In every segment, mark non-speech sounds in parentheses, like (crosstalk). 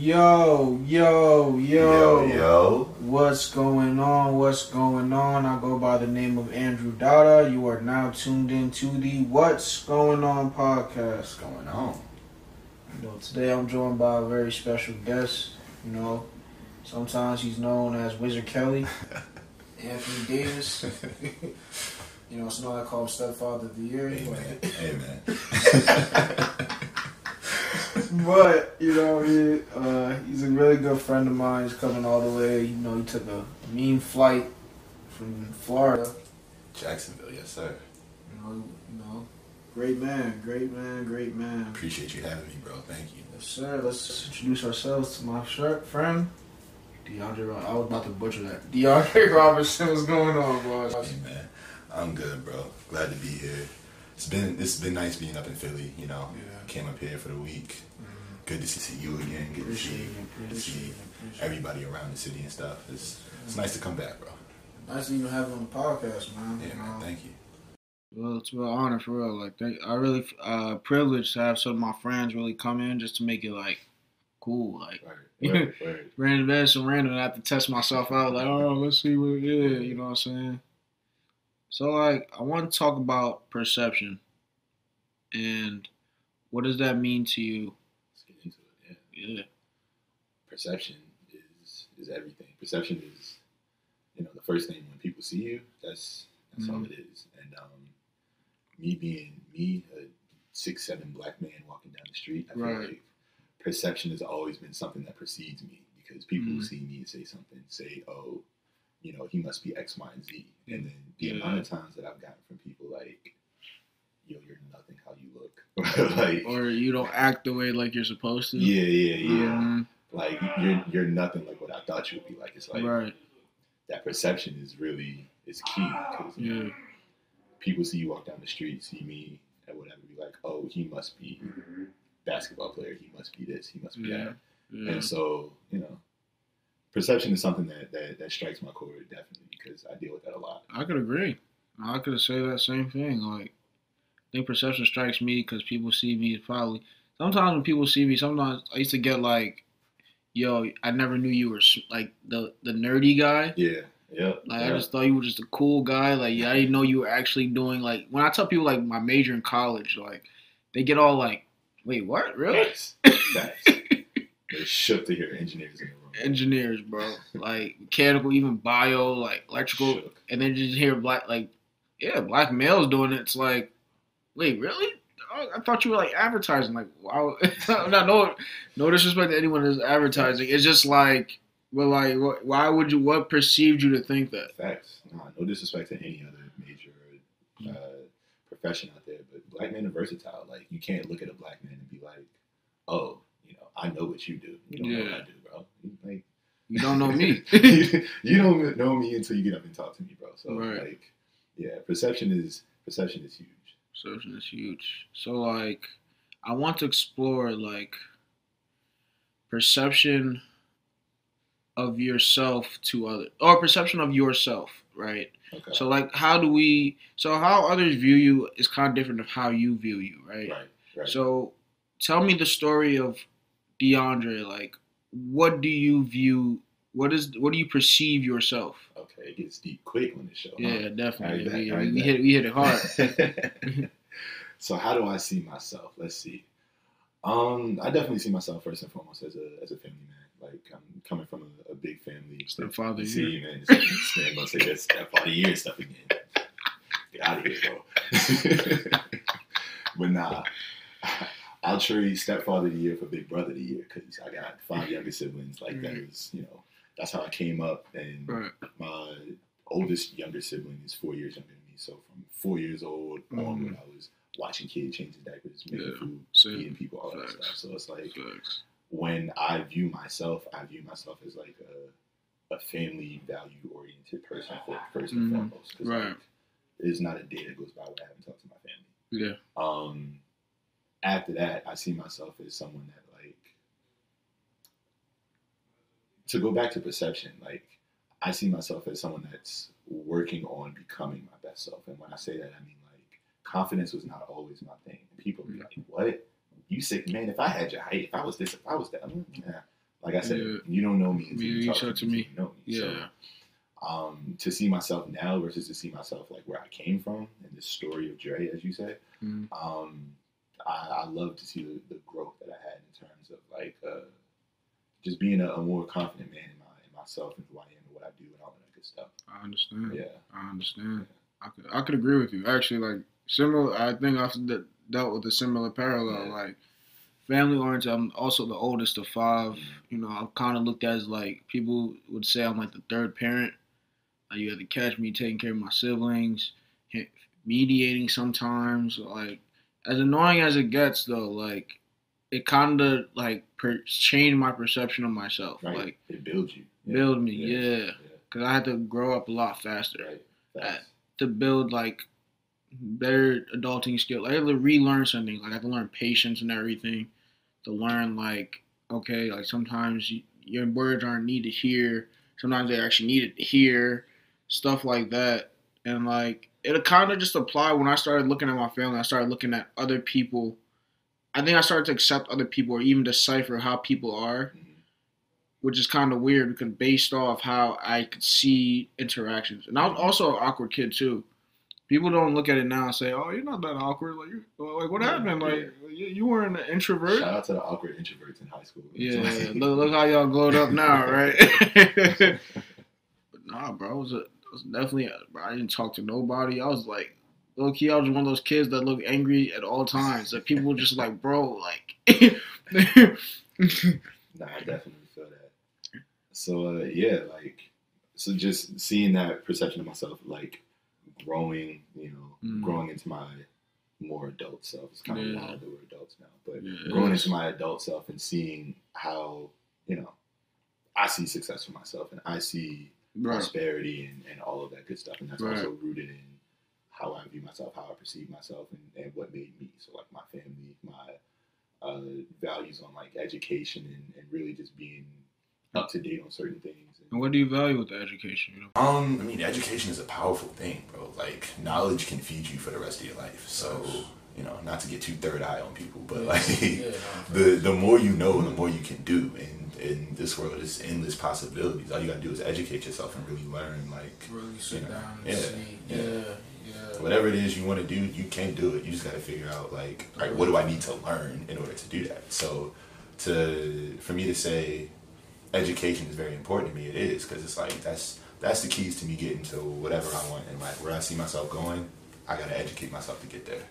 Yo, yo, yo, Yo, yo. What's going on? What's going on? I go by the name of Andrew Dada. You are now tuned in to the What's Going On podcast. What's going on? You know, today I'm joined by a very special guest. You know, sometimes he's known as Wizard Kelly, (laughs) Anthony Davis. (laughs) you know, so now I call him Stepfather of the Year. Amen. Amen. (laughs) But you know, he, uh, he's a really good friend of mine. He's coming all the way. You know, he took a mean flight from Florida. Jacksonville, yes, sir. You know, you know, great man, great man, great man. Appreciate you having me, bro. Thank you. Yes, sir. Let's introduce ourselves to my shirt friend, DeAndre. I was about to butcher that. (laughs) DeAndre Robinson, what's going on, boys? Hey, man. I'm good, bro. Glad to be here. It's been it's been nice being up in Philly. You know, Yeah. came up here for the week. Good to see you again. Good to see, Appreciate it. to see it. Everybody around the city and stuff. It's it's nice to come back, bro. Nice to even have you on the podcast, man. Yeah, man. know? Thank you. Well, it's a real honor for real. Like, they, I really uh privileged to have some of my friends really come in just to make it like cool. Like, Word, word, word. random, there's some random. I have to test myself out. Like, oh, let's see what. Yeah, you know what I'm saying. So, like, I want to talk about perception, and what does that mean to you? Let's get into it. Yeah. Perception is is everything. Perception is, you know, the first thing when people see you. That's that's all Mhm. it is. And um, me being me, a six seven black man walking down the street, I feel Right. like perception has always been something that precedes me because people Mhm. see me and say something, say, oh, you know, he must be X, Y, and Z, and then the Yeah. amount of times that I've gotten from people like, yo, you're nothing how you look, (laughs) like, Or you don't act the way like you're supposed to. yeah, yeah, yeah. Mhm. Like you're you're nothing like what I thought you would be like. It's like right. that perception is really is key because Yeah. people see you walk down the street, see me and whatever, be like, oh, he must be basketball player. He must be this. He must be Yeah. that. Yeah. And so you know, perception is something that that, that strikes my chord definitely because I deal with that a lot. I could agree. I could say that same thing. Like, I think perception strikes me because people see me probably. Sometimes when people see me, sometimes I used to get like, "Yo, I never knew you were like the the nerdy guy. Yeah. Yeah. Like, yeah. I just thought you were just a cool guy. Like, yeah, I didn't know you were actually doing like when I tell people like my major in college, like they get all like, "Wait, what? Really?" Facts. Facts. (laughs) They're shook to hear engineers in the room. Engineers, bro. Like mechanical, even bio, like electrical. Shook. and then just hear black like yeah black males doing it it's like wait really Oh, I thought you were like advertising like wow (laughs) not no no disrespect to anyone who's advertising it's just like well like what, why would you what perceived you to think that Facts. Nah, no disrespect to any other major uh, profession out there, but black men are versatile. Like you can't look at a black man and be like, "Oh, you know, I know what you do. You don't know what I do, bro. Like you don't know me (laughs) you don't know me until you get up and talk to me, bro. So Right. like, yeah, perception is perception is huge. Perception is huge so like i want to explore like perception of yourself to other or perception of yourself right Okay. So like, how do we? So how others view you is kind of different of how you view you, right? right. Right. So, tell me the story of DeAndre. Like, what do you view? What is? What do you perceive yourself? okay, it gets deep quick on this show. huh? Yeah, definitely. Alright, we, alright, we hit we hit it hard. (laughs) so how do I see myself? Let's see. Um, I definitely see myself first and foremost as a as a family man. Like I'm coming from a, a big family. Stepfather See, here. man, this man gonna say that stepfather year stuff again. Get out of here, bro. (laughs) but nah, (laughs) I'll trade stepfather of the year for big brother of the year because I got five younger siblings. Like that Mhm. is, you know, that's how I came up, and Right. my oldest younger sibling is four years younger than me. So from four years old onward, I was watching kids change their diapers, making Mm-hmm. Yeah. food, Same. feeding people, all that stuff. So it's like Facts. when I view myself, I view myself as like a, a family value oriented person for, first and Mhm. foremost. 'Cause, Right. Like, there's not a day that goes by where I haven't talked to my family. Yeah. Um, after that, I see myself as someone that like to go back to perception. Like I see myself as someone that's working on becoming my best self. And when I say that, I mean like confidence was not always my thing. People be like, "What? You sick, man? If I had your height, if I was this, if I was that, yeah, like I said, Yeah. you don't know me until you you talk to me. you know me. Yeah. So, um, to see myself now versus to see myself like where I came from and the story of Dre, as you say, Mm. um, I, I love to see the, the growth that I had in terms of like uh, just being a, a more confident man in, my, in myself and who I am and what I do and all that good stuff. I understand. Yeah. I understand. I could I could agree with you. Actually, like similar. I think I've de- dealt with a similar parallel. Yeah. Like family oriented. I'm also the oldest of five. Mhm. You know, I'm kind of looked at as like people would say I'm like the third parent. Like you have to catch me taking care of my siblings, mediating sometimes. Like as annoying as it gets, though, like it kind of like per- changed my perception of myself. Right. Like it builds you. Yeah. build me, yeah. Yeah. Cause I had to grow up a lot faster Right. To build like better adulting skills. I had to relearn something. Like I had to learn patience and everything. To learn like okay, like sometimes you, your words aren't needed here. Sometimes they actually needed to hear stuff like that. And like it kind of just applied when I started looking at my family. I started looking at other people. I think I started to accept other people or even decipher how people are Mhm. which is kind of weird because based off how I could see interactions, and I was also an awkward kid too. People don't look at it now and say, "Oh, you're not that awkward." Like, like what Yeah, happened? Like, you, you weren't an introvert. Shout out to the awkward introverts in high school. Yeah, (laughs) look, look how y'all glowed up now, (laughs) right? (laughs) but nah, bro, I was, a, I was definitely. Bro, I didn't talk to nobody. I was like, low key, I was one of those kids that look angry at all times. That people were just like, bro, like. (laughs) Nah, I definitely feel that. So uh, yeah, like so just seeing that perception of myself, like growing, you know, Mm. growing into my more adult self. It's kind of Yeah. wild that we're adults now, but Yeah, growing into my adult self and seeing how you know I see success for myself and I see Bro, prosperity and, and all of that good stuff, and that's Right. also rooted in how I view myself, how I perceive myself, and, and what made me. So like my family, my uh, values on like education and, and really just being up to date on certain things. and what do you value with the education? You know? Um, I mean, education is a powerful thing, bro. Like, knowledge can feed you for the rest of your life. So, you know, not to get too third eye on people, but like, the the more you know, the more you can do. And in this world, there's endless possibilities. All you gotta do is educate yourself and really learn. Like, Really sit You know, down and yeah, see. yeah. Yeah, yeah. whatever it is you want to do, you can do it. You just gotta figure out like, all right, what do I need to learn in order to do that? So, to for me to say, education is very important to me. It is because it's like that's that's the keys to me getting to whatever I want and like where I see myself going. I gotta educate myself to get there.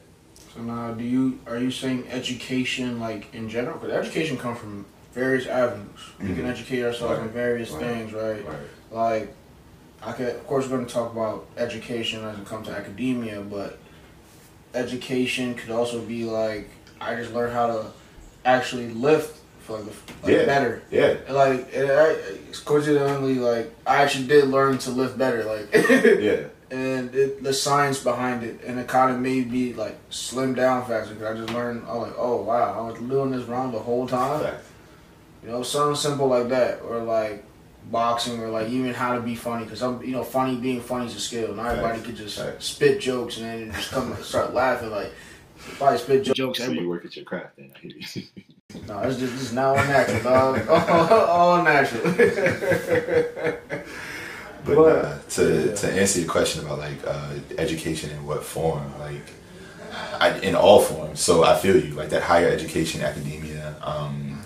So now, do you are you saying education like in general? Because education comes from various avenues. We can Mhm. educate ourselves in various Right. things, right? Like, I could, of course, we're going to talk about education as it comes to academia, but education could also be like I just learned how to actually lift for the like, Yeah. better. Yeah. And, Like, it, I, coincidentally, like I actually did learn to lift better. Like, (laughs) Yeah. and it, the science behind it, and it kind of made me like slim down faster because I just learned. I was like, oh wow, I was doing this wrong the whole time. Fact. You know, something simple like that, or like boxing, or like even how to be funny. Because I'm, you know, funny being funny is a skill. Not everybody Facts. could just Facts. spit jokes and then just come and start laughing. Like, if I spit jo- jokes, So everybody, you work at your craft, then I hear you. (laughs) no, it's just it's now all natural, dog. (laughs) all, all natural. (laughs) But, But- uh, to yeah. to answer your question about like uh, education in what form, like I, in all forms. So I feel you like that higher education, academia. Um,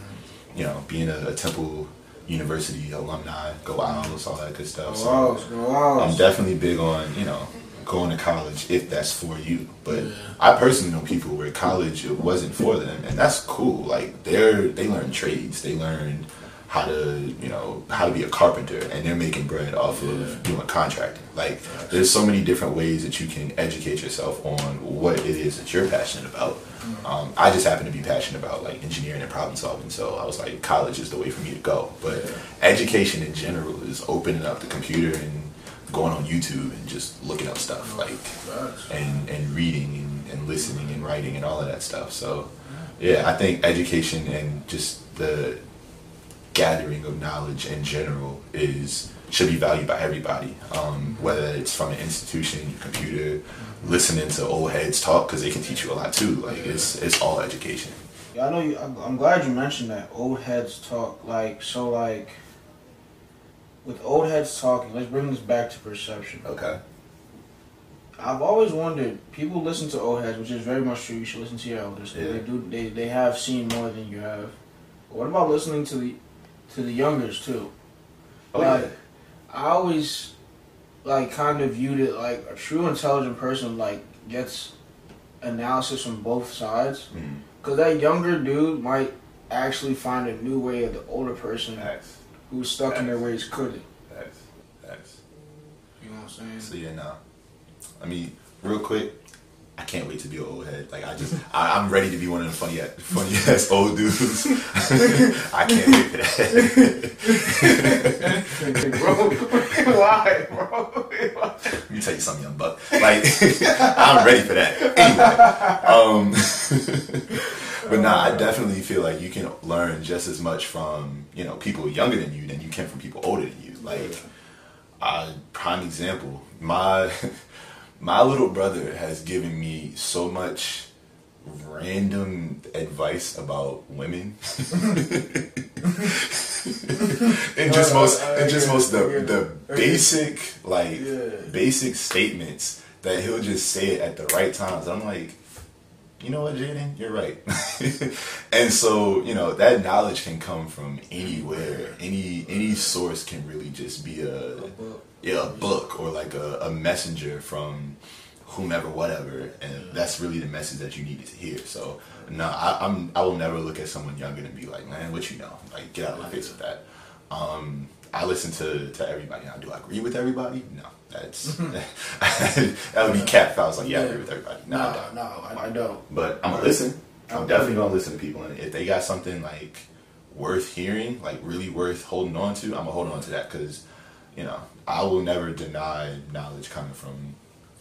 you know, being a, a Temple University alumni, go Owls, all that good stuff. So Go Owls, go Owls. I'm definitely big on you know going to college if that's for you. But I personally know people where college it wasn't for them, and that's cool. Like they're they learn trades, they learn how to you know how to be a carpenter, and they're making bread off of doing contracting. Like there's so many different ways that you can educate yourself on what it is that you're passionate about. Um, I just happen to be passionate about like engineering and problem solving, so I was like, college is the way for me to go. But education in general is opening up the computer and going on YouTube and just looking up stuff like and and reading and, and listening and writing and all of that stuff. So yeah, I think education and just the gathering of knowledge in general is should be valued by everybody, um, whether it's from an institution, your computer, listening to old heads talk because they can teach you a lot too. Like it's it's all education. Yeah, I know. You, I'm, I'm glad you mentioned that. Old heads talk like so. Like with old heads talking, let's bring this back to perception. Okay. I've always wondered. People listen to old heads, which is very much true. You should listen to your elders. Yeah. They do. They, they have seen more than you have. But what about listening to the to the youngers too? Oh, like, yeah. I always like kind of viewed it like a true intelligent person like gets analysis from both sides. Mm. Cause that younger dude might actually find a new way of the older person Facts. who's stuck in their ways couldn't. That's Facts. You know what I'm saying? So yeah, no. I mean, real quick, I can't wait to be an old head. Like I just, I, I'm ready to be one of the funny, funny (laughs) ass old dudes. (laughs) I can't wait for that. (laughs) bro, why, bro? Let me tell you something, young buck. Like, I'm ready for that. Anyway, um, but nah, I definitely feel like you can learn just as much from you know people younger than you than you can from people older than you. Like, uh, prime example, my my little brother has given me so much random advice about women. (laughs) And just most and just most the the basic like basic statements that he'll just say it at the right times. I'm like, you know what, Jaden, you're right. (laughs) and so you know that knowledge can come from anywhere. Any any source can really just be a yeah a book or like a, a messenger from whomever, whatever, and that's really the message that you needed to hear. So, no, I, I'm I will never look at someone younger and be like, man, what you know? Like, get out of my face with that. Um, I listen to to everybody. Now, do I agree with everybody? No, that's (laughs) (laughs) that would be cat if I was like, yeah, I agree with everybody. No, I No, don't. no, I, I don't. But I'm gonna listen. I'm Okay. definitely gonna listen to people, and if they got something like worth hearing, like really worth holding on to, I'm gonna hold on to that because, you know, I will never deny knowledge coming from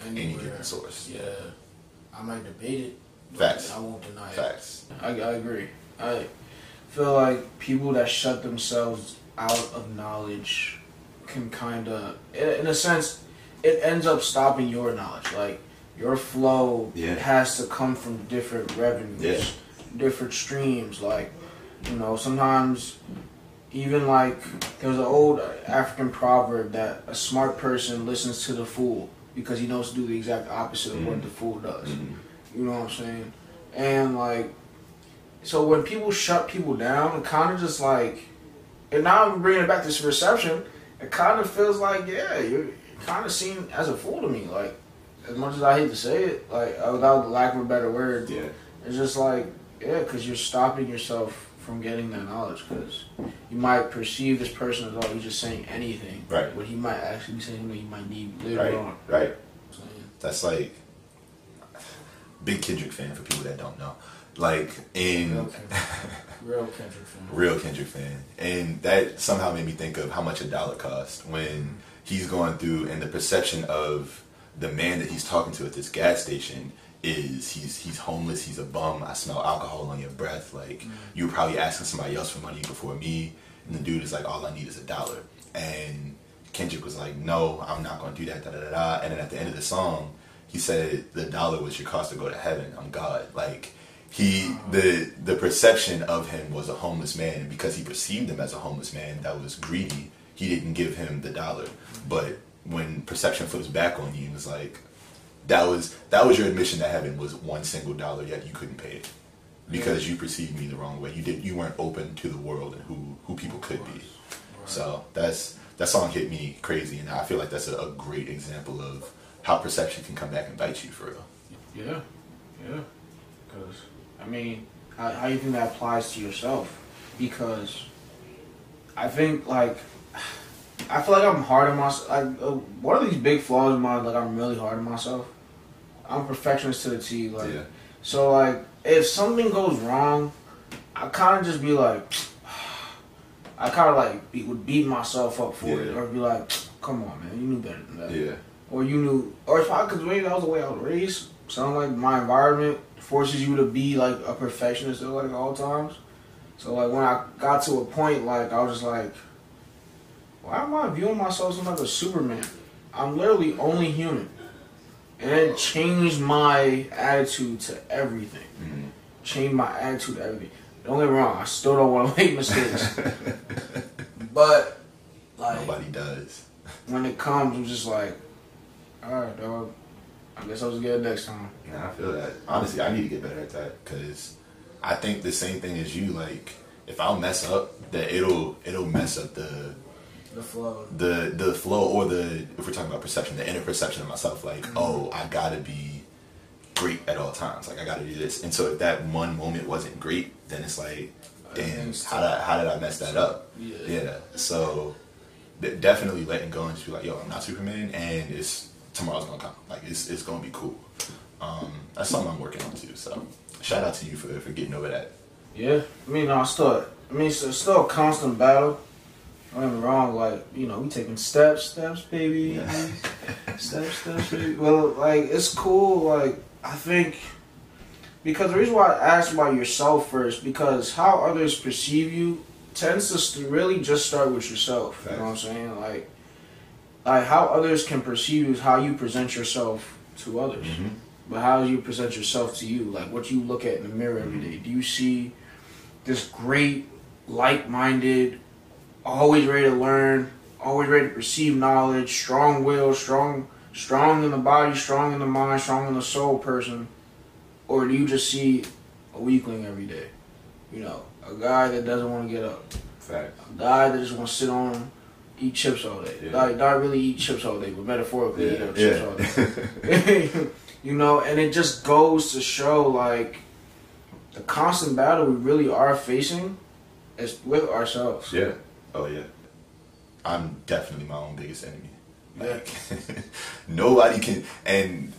any given source. Yeah, I might debate it. Facts. I won't deny it. Facts. I, I agree. I feel like people that shut themselves out of knowledge can kind of, in a sense, it ends up stopping your knowledge. Like your flow Yeah. has to come from different revenues, different streams. Like you know, sometimes even like there's an old African proverb that a smart person listens to the fool because he knows to do the exact opposite of what Mhm. the fool does. Mhm. You know what I'm saying? And like, so when people shut people down, kind of just like, and now I'm bringing it back to this reception. It kind of feels like, yeah, you're kind of seen as a fool to me. Like, as much as I hate to say it, like uh, without the lack of a better word, Yeah. it's just like, yeah, because you're stopping yourself from getting that knowledge. Because you might perceive this person as, oh, he's just saying anything, Right. But he might actually be saying something you might need later Right. on. Right. So, That's like big Kendrick fan for people that don't know. Like in Kendrick. (laughs) Real Kendrick fan. real Kendrick fan, and that somehow made me think of how much a dollar cost when he's going through, and the perception of the man that he's talking to at this gas station is he's he's homeless, he's a bum. I smell alcohol on your breath. Like mm. you were probably asking somebody else for money before me, and the dude is like, all I need is a dollar, and Kendrick was like, no, I'm not going to do that. Da da da da. And then at the end of the song, he said the dollar was your cost to go to heaven. I'm God. Like he the the perception of him was a homeless man because he perceived him as a homeless man that was greedy he didn't give him the dollar. But when perception flips back on you it was like that was that was your admission that heaven was one single dollar yet you couldn't pay it. Because you perceived me the wrong way. You did you weren't open to the world and who who people could be. So that's that song hit me crazy and i feel like that's a, a great example of how perception can come back and bite you for real. Yeah, yeah. Because I mean, how, how you think that applies to yourself? Because I think like (sighs) I feel like I'm hard on myself. Like uh, one of these big flaws of mine, like I'm really hard on myself. I'm perfectionist to the T. Like yeah so, like if something goes wrong, I kind of just be like, (sighs) I kind of like be, would beat myself up for it, Yeah. or be like, come on, man, you knew better than that yeah or you knew, or if I, because maybe that was the way I was raised. Sound like my environment forces you to be like a perfectionist at like all times. So like when I got to a point, like I was just like, why am I viewing myself as like a Superman? I'm literally only human, and it changed my attitude to everything. Mhm. changed my attitude to everything. Don't get me wrong, I still don't want to make mistakes, (laughs) but like Nobody does. when it comes, I'm just like, all right, dog. I guess I'll just get it next time. Yeah, I feel that. Honestly, I need to get better at that because I think the same thing as you. Like, if I'll mess up, that it'll it'll mess up the The flow. the the flow or the if we're talking about perception, the inner perception of myself. Like, mm-hmm. oh, I gotta be great at all times. Like, I gotta do this. And so if that one moment wasn't great, then it's like, damn, how did I, how did I mess that up? Yeah. Yeah. So definitely letting go and just be like, yo, I'm not Superman, and it's tomorrow's gonna come. Like it's it's gonna be cool. Um, that's something I'm working on too. So shout out to you for for getting over that. Yeah, I mean, no, still, I mean, it's, still a constant battle. Get me wrong, like, you know, we taking steps, steps, baby. (laughs) steps, steps, baby. Well, like, it's cool, like, I think, because the reason why I asked about yourself first, because how others perceive you tends to really just start with yourself. You know what I'm saying? Like, like, how others can perceive you is how you present yourself to others. Mm-hmm. But how do you present yourself to you, like what you look at in the mirror every day. Mm-hmm. Do you see this great, like-minded, always ready to learn, always ready to perceive knowledge, strong will, strong, strong in the body, strong in the mind, strong in the soul person, or do you just see a weakling every day? You know, a guy that doesn't want to get up, Fact. a guy that just wants to sit on, eat chips all day. Yeah. Like not really eat chips all day, but metaphorically eat Yeah. up chips all day. (laughs) you know, and it just goes to show like the constant battle we really are facing is with ourselves. yeah. Oh yeah. I'm definitely my own biggest enemy. Like (laughs) nobody can and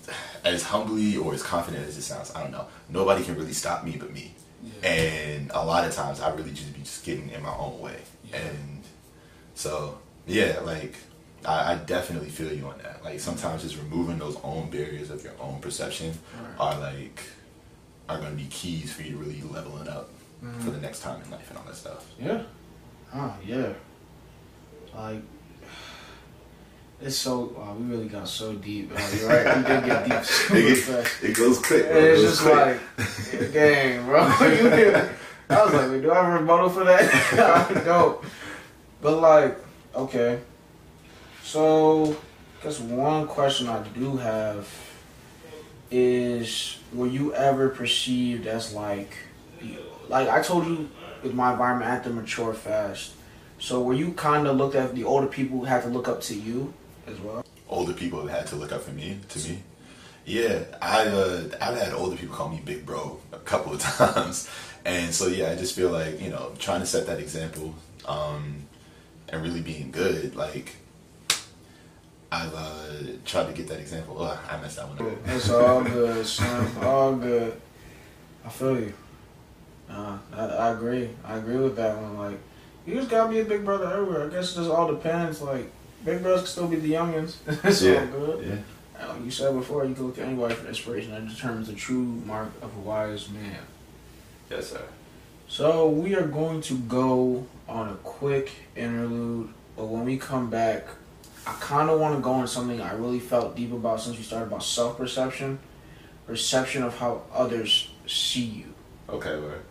as humbly or as confident as it sounds, I don't know. Nobody can really stop me but me. Yeah. And a lot of times I really just be just getting in my own way. Yeah. And so yeah, like I, I definitely feel you on that. Like sometimes just removing those own barriers of your own perception Right. are like are gonna be keys for you to really leveling up Mm-hmm. for the next time in life and all that stuff. Yeah. Oh yeah. Like (sighs) it's so wow, we really got so deep. Uh, you're right, we did get deep (laughs) super It, fast. it goes quick. And it's just like gang, (laughs) bro. (laughs) You did- I was like, do I have a rebuttal for that? I don't. But like, okay. So I guess one question I do have is were you ever perceived as like like I told you with my environment I had to mature fast. So were you kinda looked at the older people had to look up to you as well? older people had to look up for me to me. Yeah, I uh, I've had older people call me big bro a couple of (laughs) times, and so yeah, I just feel like you know trying to set that example um, and really being good. Like I've uh, tried to get that example. Oh, I messed that one up. It's all good, son. All good. I feel you. Uh, I, I agree. I agree with that one. Like, you just gotta be a big brother everywhere. I guess it just all depends. Like, big brothers can still be the youngins. (laughs) it's all good. yeah. And Like you said before, you can look to anybody for inspiration. That determines the true mark of a wise man. Yes, sir. So we are going to go on a quick interlude, but when we come back, I kind of want to go on something I really felt deep about since we started about self perception, perception of how others see you, Okay, word.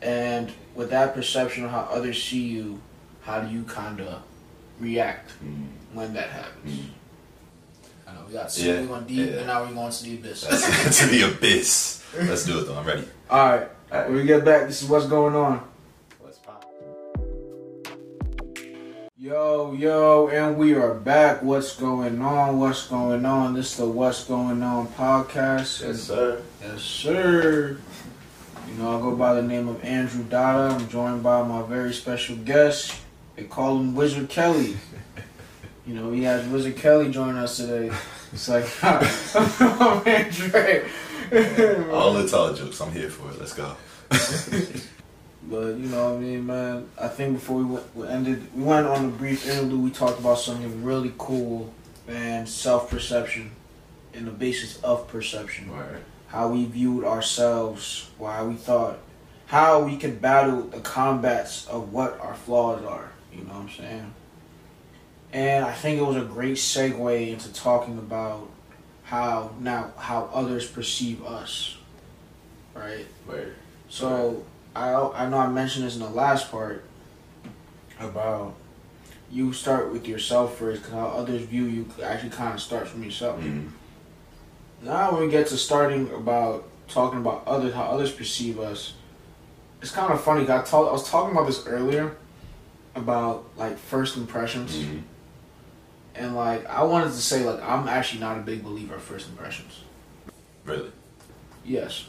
and with that perception of how others see you, how do you kind of react Mm. when that happens? Mm. I know we got Yeah, we went deep, yeah. and now we're going to the abyss. (laughs) To the abyss. Let's do it though. I'm ready. All right, when we get back, this is what's going on. Yo, yo, and we are back. What's going on? What's going on? This is the What's Going On podcast. Yes, sir. Yes, sir. You know, I go by the name of Andrew Dada. I'm joined by my very special guest. They call him Wizard Kelly. (laughs) You know, he has Wizard Kelly join us today. It's like, (laughs) I'm Andre. All the tall jokes. I'm here for it. Let's go. (laughs) But you know what I mean, man. I think before we, went, we ended, we went on a brief interlude. We talked about something really cool, and self perception, and the basis of perception. Word. How we viewed ourselves, why we thought, how we could battle the combats of what our flaws are. You know what I'm saying? And I think it was a great segue into talking about how now how others perceive us. right? Right. So I I know I mentioned this in the last part about you start with yourself first, because how others view you actually kind of starts from yourself. Mm-hmm. Now when we get to starting about talking about others, how others perceive us, it's kind of funny. 'cause I talk, I was talking about this earlier about like first impressions, Mm-hmm. and like I wanted to say like I'm actually not a big believer of first impressions. Really? Yes.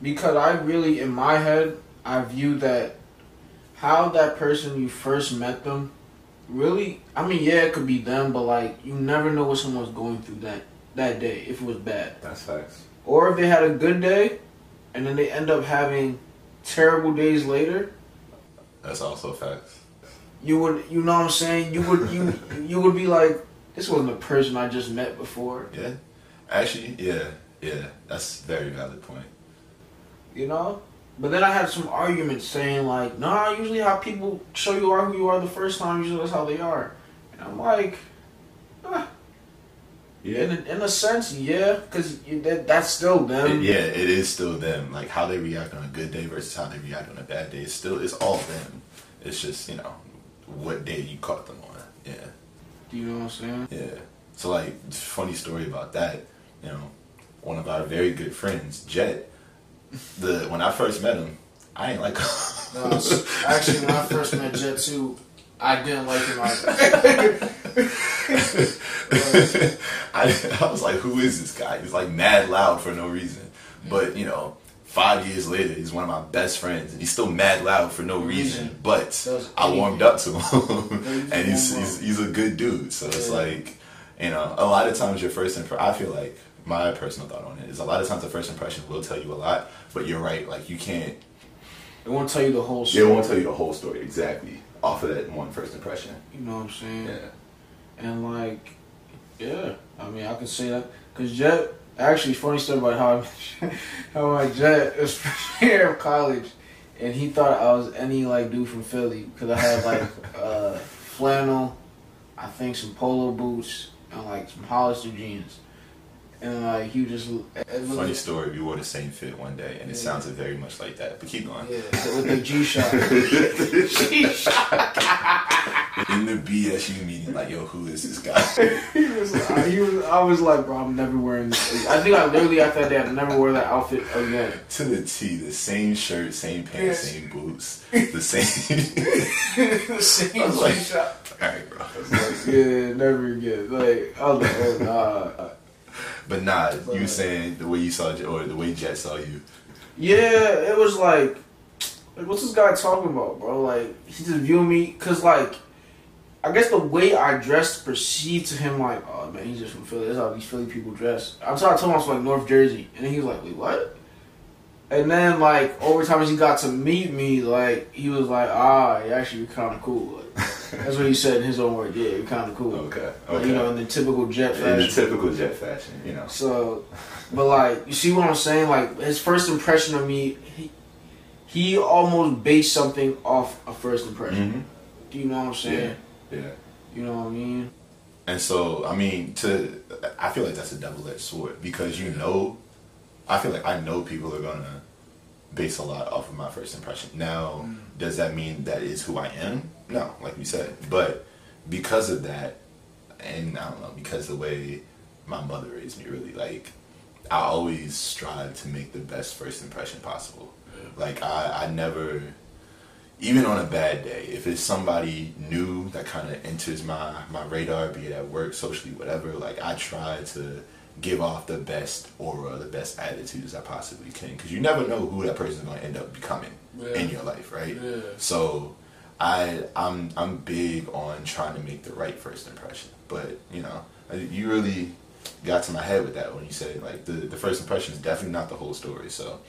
Because I really, in my head, I view that how that person you first met them really, I mean, yeah, it could be them, but like, you never know what someone's going through that, that day if it was bad. That's facts. Or if they had a good day and then they end up having terrible days later. That's also facts. You would, you know what I'm saying? You would, you, (laughs) you would be like, this wasn't a person I just met before. Yeah. Actually, yeah, yeah. That's a very valid point. you know. But then I had some arguments saying like, nah, usually how people show you are who you are the first time, usually that's how they are. And I'm like, ah, in, a, in a sense, yeah, because that, that's still them. It- yeah, it is still them. Like how they react on a good day versus how they react on a bad day. It's still it's all them. It's just you know what day you caught them on. Yeah, Do you know what I'm saying? yeah. So like funny story about that. You know, one of our very good friends, Jet. The when I first met him, I ain't like. No, actually, when I first met Jet 2, I didn't like him either. (laughs) I, I was like, who is this guy? He's like mad loud for no reason. But, you know, five years later, he's one of my best friends. And he's still mad loud for no reason. But I warmed up to him. (laughs) and he's, he's, he's a good dude. So it's like, you know, a lot of times your first impression, I feel like my personal thought on it is a lot of times the first impression will tell you a lot. But you're right. Like, you can't, It won't tell you the whole story. it won't tell you the whole story exactly off of that one first impression. You know what I'm saying? Yeah. And like, yeah, I mean, I could say that because Jet. Actually, funny story about how I, (laughs) how my Jet (laughs) was freshman year of college, and he thought I was any like dude from Philly because I had like (laughs) uh, flannel, I think some polo boots and like some Hollister jeans, and like he just Funny story, we wore the same fit one day, and it Yeah. sounded very much like that. But keep going. yeah, with the G shot. (laughs) In the BSU meeting, like, yo, who is this guy? (laughs) he was, I, he was, I was like, bro, I'm never wearing this. I think I literally after that day, I never wore that outfit again. to the T, the same shirt, same pants, same boots, (laughs) the same. the same I was like- shot. All right, bro. Yeah, never again. Like, I was like, oh, nah. But nah, you saying the way you saw or the way Jet saw you. Yeah, it was like, like, what's this guy talking about, bro? Like, he just viewed me, cause like, I guess the way I dressed perceived to him like, oh man, he's just from Philly. That's how these Philly people dress. I'm I told him I was from like North Jersey, and then he was like, wait, what? And then like over time as he got to meet me, like he was like, ah, you actually kind of cool. Like, (laughs) that's what he said in his own words. Yeah, you're kind of cool. Okay, Like, okay. you know, in the typical jet fashion. In the typical Jet fashion, you know. So, but like, you see what I'm saying? Like, his first impression of me, he, he almost based something off a first impression. hmm Do you know what I'm saying? Yeah. You know what I mean? And so, I mean, to I feel like that's a double-edged sword because you know, I feel like I know people are gonna base a lot off of my first impression. Now, mm. does that mean that is who I am? No, like you said, but because of that, and I don't know, because the way my mother raised me, really, like I always strive to make the best first impression possible. Like I, I never even on a bad day, if it's somebody new that kind of enters my my radar, be it at work, socially, whatever, like I try to give off the best aura, the best attitude as I possibly can, because you never know who that person is going to end up becoming in your life, right? Yeah. So, I I'm I'm big on trying to make the right first impression, but you know, you really got to my head with that when you said like the the first impression is definitely not the whole story, so.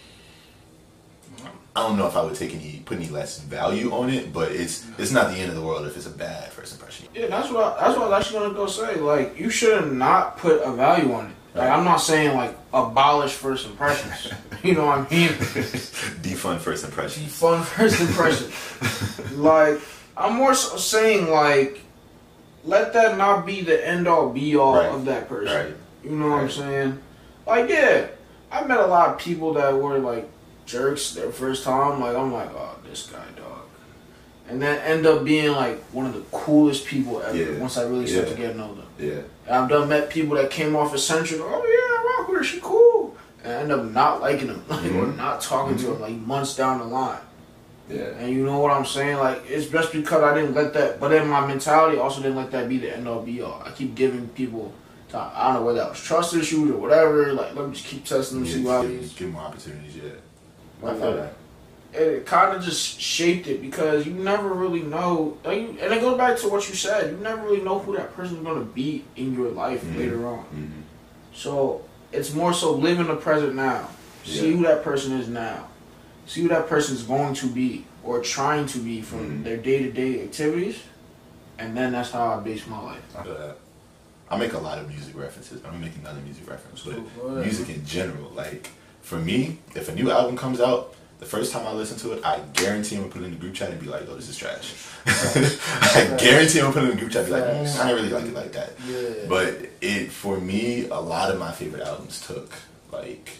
I don't know if I would take any put any less value on it, but it's it's not the end of the world if it's a bad first impression. Yeah, that's what I, that's what I was actually gonna go say. Like, you should not put a value on it. Like, I'm not saying like abolish first impressions. (laughs) you know what I mean? Defund first impressions. Defund first impressions. like, I'm more so saying like, let that not be the end all be all Right. of that person. Right. You know what I'm saying? Like, yeah, I met a lot of people that were like Jerks their first time, like I'm like, oh, this guy, and then end up being like one of the coolest people ever. Yeah. Once I really start Yeah. to get to know them, Yeah. and I've done met people that came off eccentric. Oh yeah, I rock with her, she cool, and I end up not liking them, (laughs) like or Mhm. not talking to them like months down the line. Yeah. And you know what I'm saying? Like it's just because I didn't let that, but then my mentality also didn't let that be the end all be all. I keep giving people time. I don't know whether that was trust issues or whatever. Like let me just keep testing them, see Yeah, give, these. give more opportunities. Yeah. I feel that. It kind of just shaped it because you never really know. Like, and it goes back to what you said. You never really know who that person's gonna be in your life Mhm. later on. hmm So it's more so live in the present now. See Yeah. who that person is now. See who that person is going to be or trying to be from Mhm. their day to day activities, and then that's how I base my life. I feel that. I make a lot of music references. I'm making another music reference, but Cool, music in general. Like for me, if a new album comes out, the first time I listen to it, I guarantee I'm gonna put it in the group chat and be like, "Oh, this is trash." (laughs) I guarantee I'm gonna put it in the group chat and be like, mm, "I didn't really like it like that." Yeah. But it for me, a lot of my favorite albums took like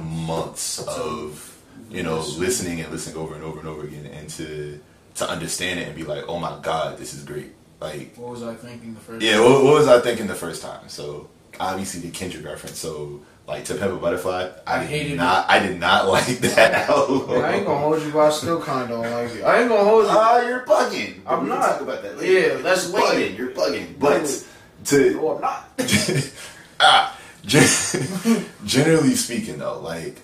months of you know listening and listening over and over and over again, and to to understand it and be like, "Oh my god, this is great!" Like what was I thinking the first? yeah, what, what was I thinking the first time? So obviously the Kendrick reference. So like to Pimp a Butterfly, I, I did hated not. I did not (laughs) like that album. I ain't gonna hold you, but I still kind of don't like it. I ain't gonna hold you. Ah, you're bugging. I'm not. talk about that Yeah, that's later. You're bugging. But to no, I'm not. (laughs) (laughs) ah, generally speaking, though, like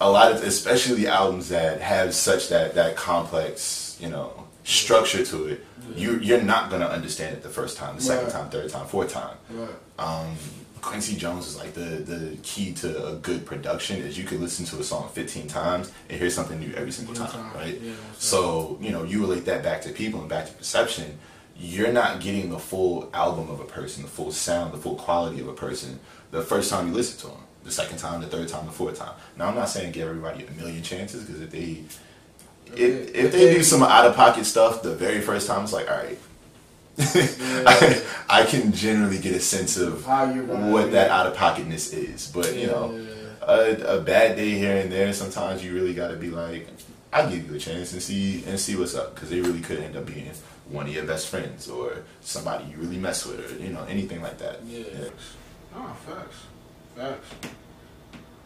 a lot of, especially albums that have such that that complex, you know, structure to it, you you're not gonna understand it the first time, the second Right. time, third time, fourth time. Right. Um, Quincy Jones is like the the key to a good production is you can listen to a song 15 times and hear something new every single time, time, right? yeah, so you know you relate that back to people and back to perception. You're not getting the full album of a person, the full sound, the full quality of a person the first time you listen to them. The second time, the third time, the fourth time. Now I'm not saying give everybody a million chances because if they if, if they do some out of pocket stuff the very first time, it's like all right. I, (laughs) I can generally get a sense of what that out of pocketness is, but you know, a, a bad day here and there. Sometimes you really got to be like, I'll give you a chance and see and see what's up because they really could end up being one of your best friends or somebody you really mess with or you know anything like that. Yeah. Oh, facts. Facts.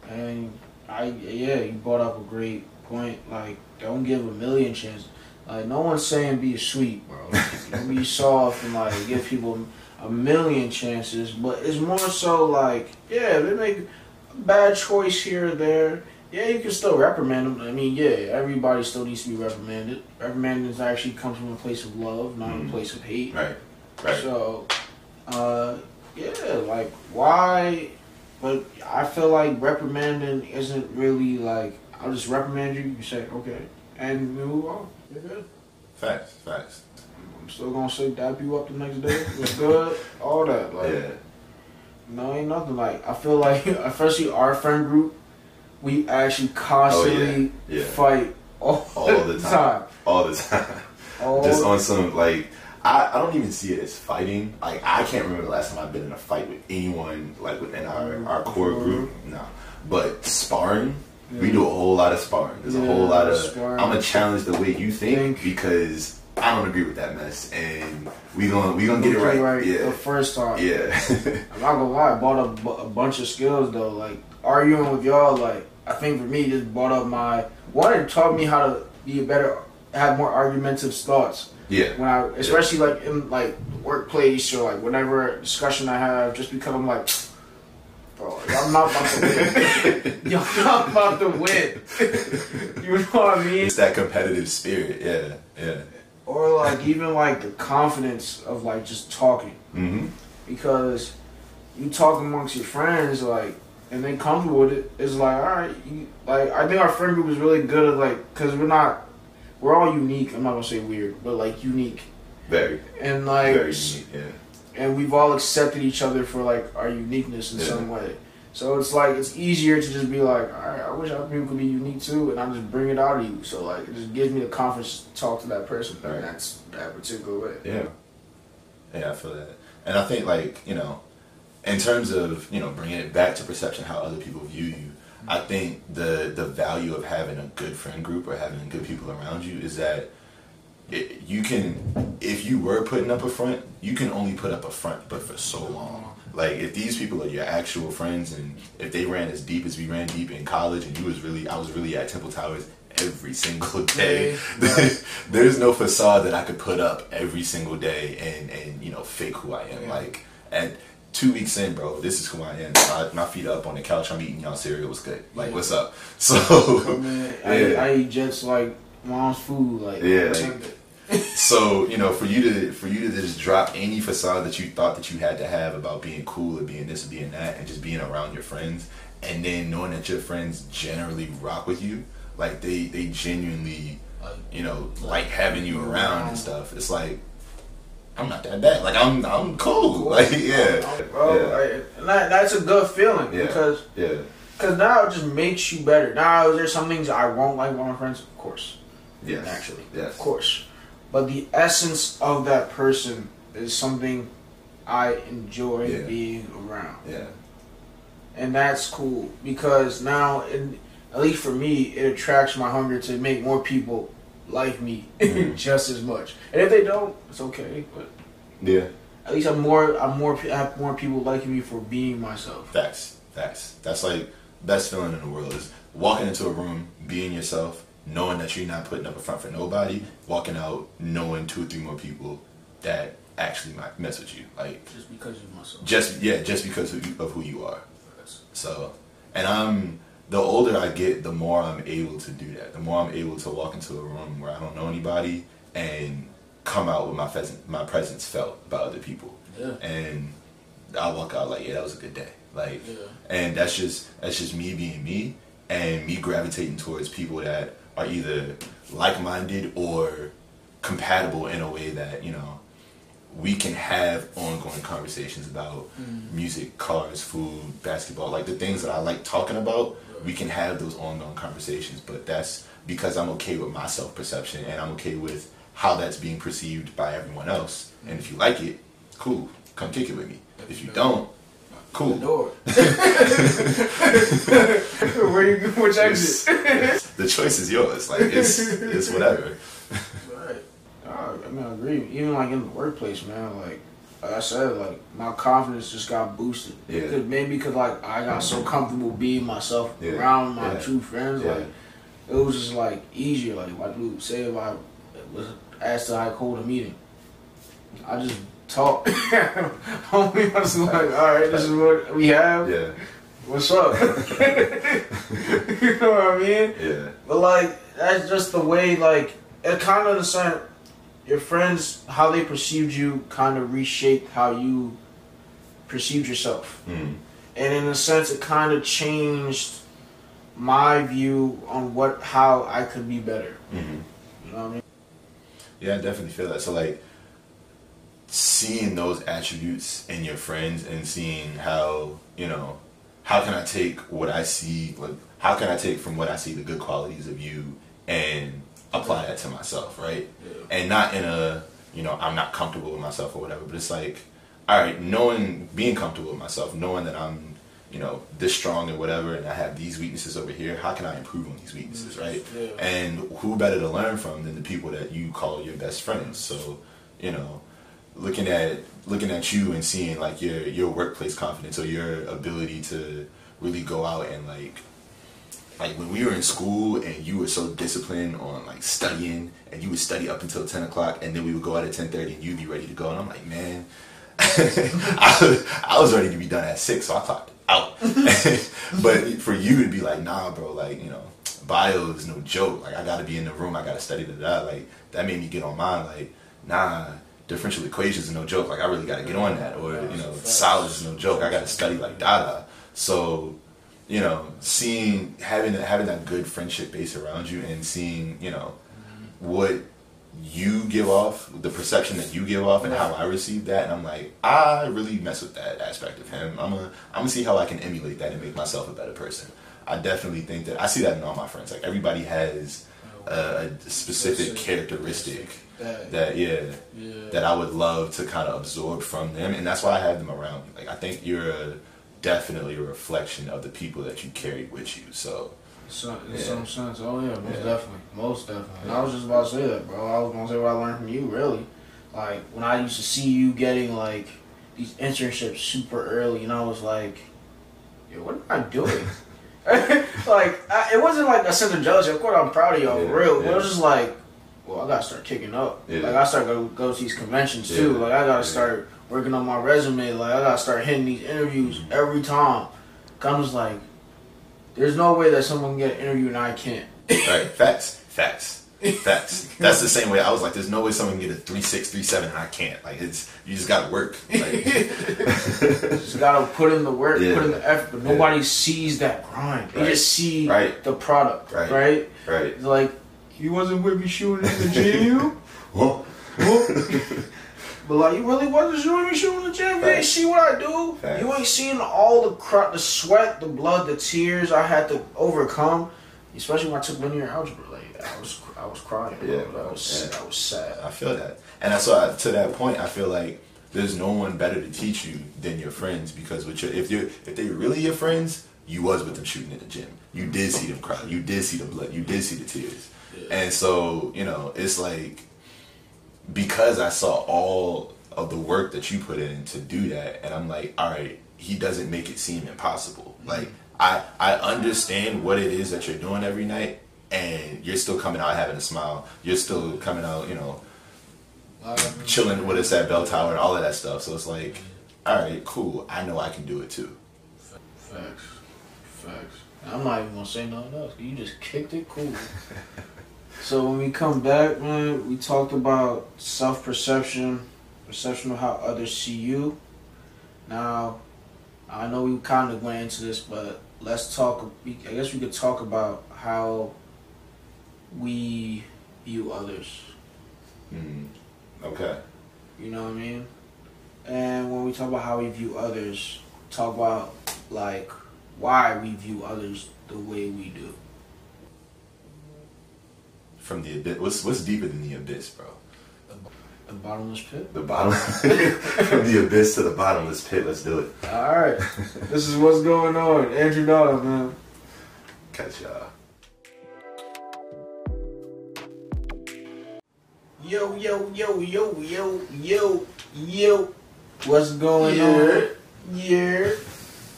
And I, yeah, you brought up a great point. Like, don't give a million chances. Like, no one's saying be sweet, bro. Don't be soft and, like, give people a million chances. But it's more so, like, yeah, they make a bad choice here or there. Yeah, you can still reprimand them. I mean, yeah, everybody still needs to be reprimanded. Reprimanding actually comes from a place of love, not a Mhm. place of hate. Right. Right. So, uh, yeah, like why? But I feel like reprimanding isn't really like I'll just reprimand you. You say okay, and we move on. You're good. Facts. Facts. I'm still gonna say dap you up the next day. It's good. (laughs) All that. Like Yeah. no, ain't nothing. Like I feel like (laughs) especially our friend group, we actually constantly Oh, Yeah. fight all, All the the time. time. All the time. (laughs) All Just on some like. I, I don't even see it as fighting. Like I can't remember the last time I've been in a fight with anyone like within our, mm, our core group. No. But sparring, we do a whole lot of sparring. There's a whole lot of sparring. I'm gonna challenge the way you think, Think. because I don't agree with that mess and we gonna we gonna get it Okay, right. the first time. Yeah. (laughs) I'm not gonna lie, I bought up a bunch of skills though. Like arguing with y'all, like I think for me, just brought up my one. It taught me how to be a better, have more argumentative thoughts. yeah. When I, especially like in like workplace or like whatever discussion I have, just because I'm like, bro, y'all not about to win. (laughs) y'all not about to win. you know what I mean? It's that competitive spirit. Yeah. Yeah. Or like even like the confidence of like just talking. Mm-hmm. because you talk amongst your friends like and they comfortable with it it's like all right you, like i think our friend group is really good at like because we're not we're all unique i'm not gonna say weird but like unique Very. and like Very unique. Yeah. And we've all accepted each other for like our uniqueness in Yeah. some way so it's like it's easier to just be like all right i wish other people could be unique too and i just bring it out of you so like it just gives me the confidence to talk to that person Right. and that's that particular way Yeah. Yeah, I feel that. And I think like, you know, in terms of, you know, bringing it back to perception, how other people view you, I think the the value of having a good friend group or having good people around you is that it, you can, if you were putting up a front, you can only put up a front, but for so long. Like if these people are your actual friends, and if they ran as deep as we ran deep in college, and you was really, I was really at Temple Towers every single (laughs) day. Yeah. (laughs) There's no facade that I could put up every single day and and you know fake who I am. Yeah. Like and two weeks in, bro, this is who I am. My, my feet up on the couch. I'm eating y'all cereal. What's good? Like Yeah. what's up? (laughs) So Oh, man, I, I eat just like mom's food. Like Yeah, like- (laughs) so you know for you to for you to just drop any facade that you thought that you had to have about being cool or being this or being that and just being around your friends and then knowing that your friends generally rock with you like they they genuinely you know like having you around and stuff it's like i'm not that bad like i'm i'm cool like yeah bro. Yeah. like, and that, that's a good feeling Yeah. because yeah because now it just makes you better. Now there's some things I won't like about my friends, of course, yes naturally, yes of course, but the essence of that person is something I enjoy Yeah. being around. yeah and that's cool because now, at least for me, it attracts my hunger to make more people like me (laughs) Mhm. just as much. And if they don't, it's okay. But yeah at least I'm more, I'm more, I have more people liking me for being myself. Facts. Facts. That's like best feeling in the world is walking into a room, being yourself, knowing that you're not putting up a front for nobody, walking out knowing two or three more people that actually might mess with you. Like Just because of myself. just yeah, just because of, you, of who you are. So, and I'm the older I get, the more I'm able to do that. The more I'm able to walk into a room where I don't know anybody and come out with my pheasant, my presence felt by other people Yeah. and I walk out like, yeah, that was a good day. Like, Yeah. and that's just that's just me being me and me gravitating towards people that are either like-minded or compatible in a way that you know we can have ongoing conversations about mm. music, cars, food, basketball, like the things that I like talking about. We can have those ongoing conversations, but that's because I'm okay with my self-perception and I'm okay with how that's being perceived by everyone else. And if you like it, cool, come kick it with me. If you don't, The cool. door. (laughs) (laughs) Where you? Which exit? (laughs) the choice is yours. Like it's (laughs) it's whatever. Right. I mean, I agree. Even like in the workplace, man. Like, like I said, like my confidence just got boosted. Yeah. Because maybe because like I got so comfortable being myself Yeah. around my Yeah. true friends, Yeah. like it was just like easier. Like, like dude, say if I was asked to like hold a meeting, I just talk. Homie, (laughs) I was like, all right, this is what we have. Yeah, What's up? (laughs) you know what I mean? yeah, But like that's just the way like it kind of the same. Your friends, how they perceived you, kind of reshaped how you perceived yourself, mm. and in a sense, it kind of changed my view on what how I could be better. hmm You know what I mean? yeah. I definitely feel that. So like seeing those attributes in your friends and seeing how you know how can I take what I see like how can I take from what I see the good qualities of you and apply that to myself, right? and not in a you know I'm not comfortable with myself or whatever. But it's like, all right, knowing being comfortable with myself, knowing that I'm you know this strong and whatever, and I have these weaknesses over here. How can I improve on these weaknesses, right? Yeah. And who better to learn from than the people that you call your best friends? So you know, looking at looking at you and seeing like your your workplace confidence or your ability to really go out and like like when we were in school and you were so disciplined on like studying and you would study up until 10 o'clock and then we would go out at 10.30 and you'd be ready to go and i'm like man (laughs) I, was, I was ready to be done at 6 so i clocked out. (laughs) But for you to be like nah bro like you know bio is no joke. Like i gotta be in the room i gotta study that like that made me get on mine like nah differential equations is no joke. Like i really gotta get on that or you know solids is no joke. I gotta study like dada so you know, seeing having that having that good friendship base around you and seeing, you know, what you give off, the perception that you give off and how I receive that and I'm like, I really mess with that aspect of him. I'm gonna I'm gonna see how I can emulate that and make myself a better person. I definitely think that I see that in all my friends. Like everybody has a, a specific characteristic That, that yeah yeah. that I would love to kind of absorb from them, and that's why I have them around me. Like I think you're a definitely a reflection of the people that you carry with you. So So, in Yeah. some sense, oh yeah, most Yeah. definitely, most definitely. And I was just about to say that, bro. I was gonna say what I learned from you, really. Like when I used to see you getting like these internships super early, and I was like, yo, what am I doing? (laughs) (laughs) like I, it wasn't like a sense of jealousy. Of course, I'm proud of y'all Yeah, for real. But it was just like, well, I gotta start kicking up. Yeah. Like I start go go to these conventions too. Yeah, Like I gotta yeah. start working on my resume. Like I gotta start hitting these interviews Mm-hmm. every time. 'Cause I'm just like, there's no way that someone can get an interview and I can't. right, (laughs) facts, facts. Facts. That's the same way. I was like, "There's no way someone can get a three six, three seven, and I can't." Like, it's you just gotta work. Like, (laughs) just gotta put in the work, Yeah. put in the effort. But Yeah. nobody sees that grind. They Right. just see Right. the product, Right. right? right. Like he wasn't with me shooting in the gym. Whoa. (laughs) But like, you really wasn't shooting me shooting in the gym. You ain't see what I do. Facts. You ain't seen all the cr- the sweat, the blood, the tears I had to overcome. Especially when I took linear algebra. Like I was, I was crying. Yeah, bro. was, Yeah. that was sad. I feel that, and that's why to that point, I feel like there's no one better to teach you than your friends because with your if you if they really your friends, you was with them shooting in the gym. You did see them cry. You did see the blood. You did see the tears. And so you know it's like because I saw all of the work that you put in to do that, and I'm like, all right, he doesn't make it seem impossible. Mm-hmm. Like I I understand what it is that you're doing every night, and you're still coming out having a smile. You're still coming out, you know, chilling with us at Bell Tower and all of that stuff. So it's like, all right, cool. I know I can do it too. Facts. Facts. I'm not even gonna say nothing else. You just kicked it cool. (laughs) so when we come back, man, we talked about self perception, perception of how others see you. Now, I know we kind of went into this, but let's talk. I guess we could talk about how we view others. Mm. Okay. You know what I mean? And when we talk about how we view others, talk about like why we view others the way we do. From the abyss, what's what's deeper than the abyss, bro? The bottomless pit. The bottom, (laughs) from the abyss to the bottomless pit. Let's do it. All right, this is what's going on. Andrew Dada, man. Catch y'all. Yo, yo, yo, yo, yo, yo, yo. What's going Yeah. on? Yeah.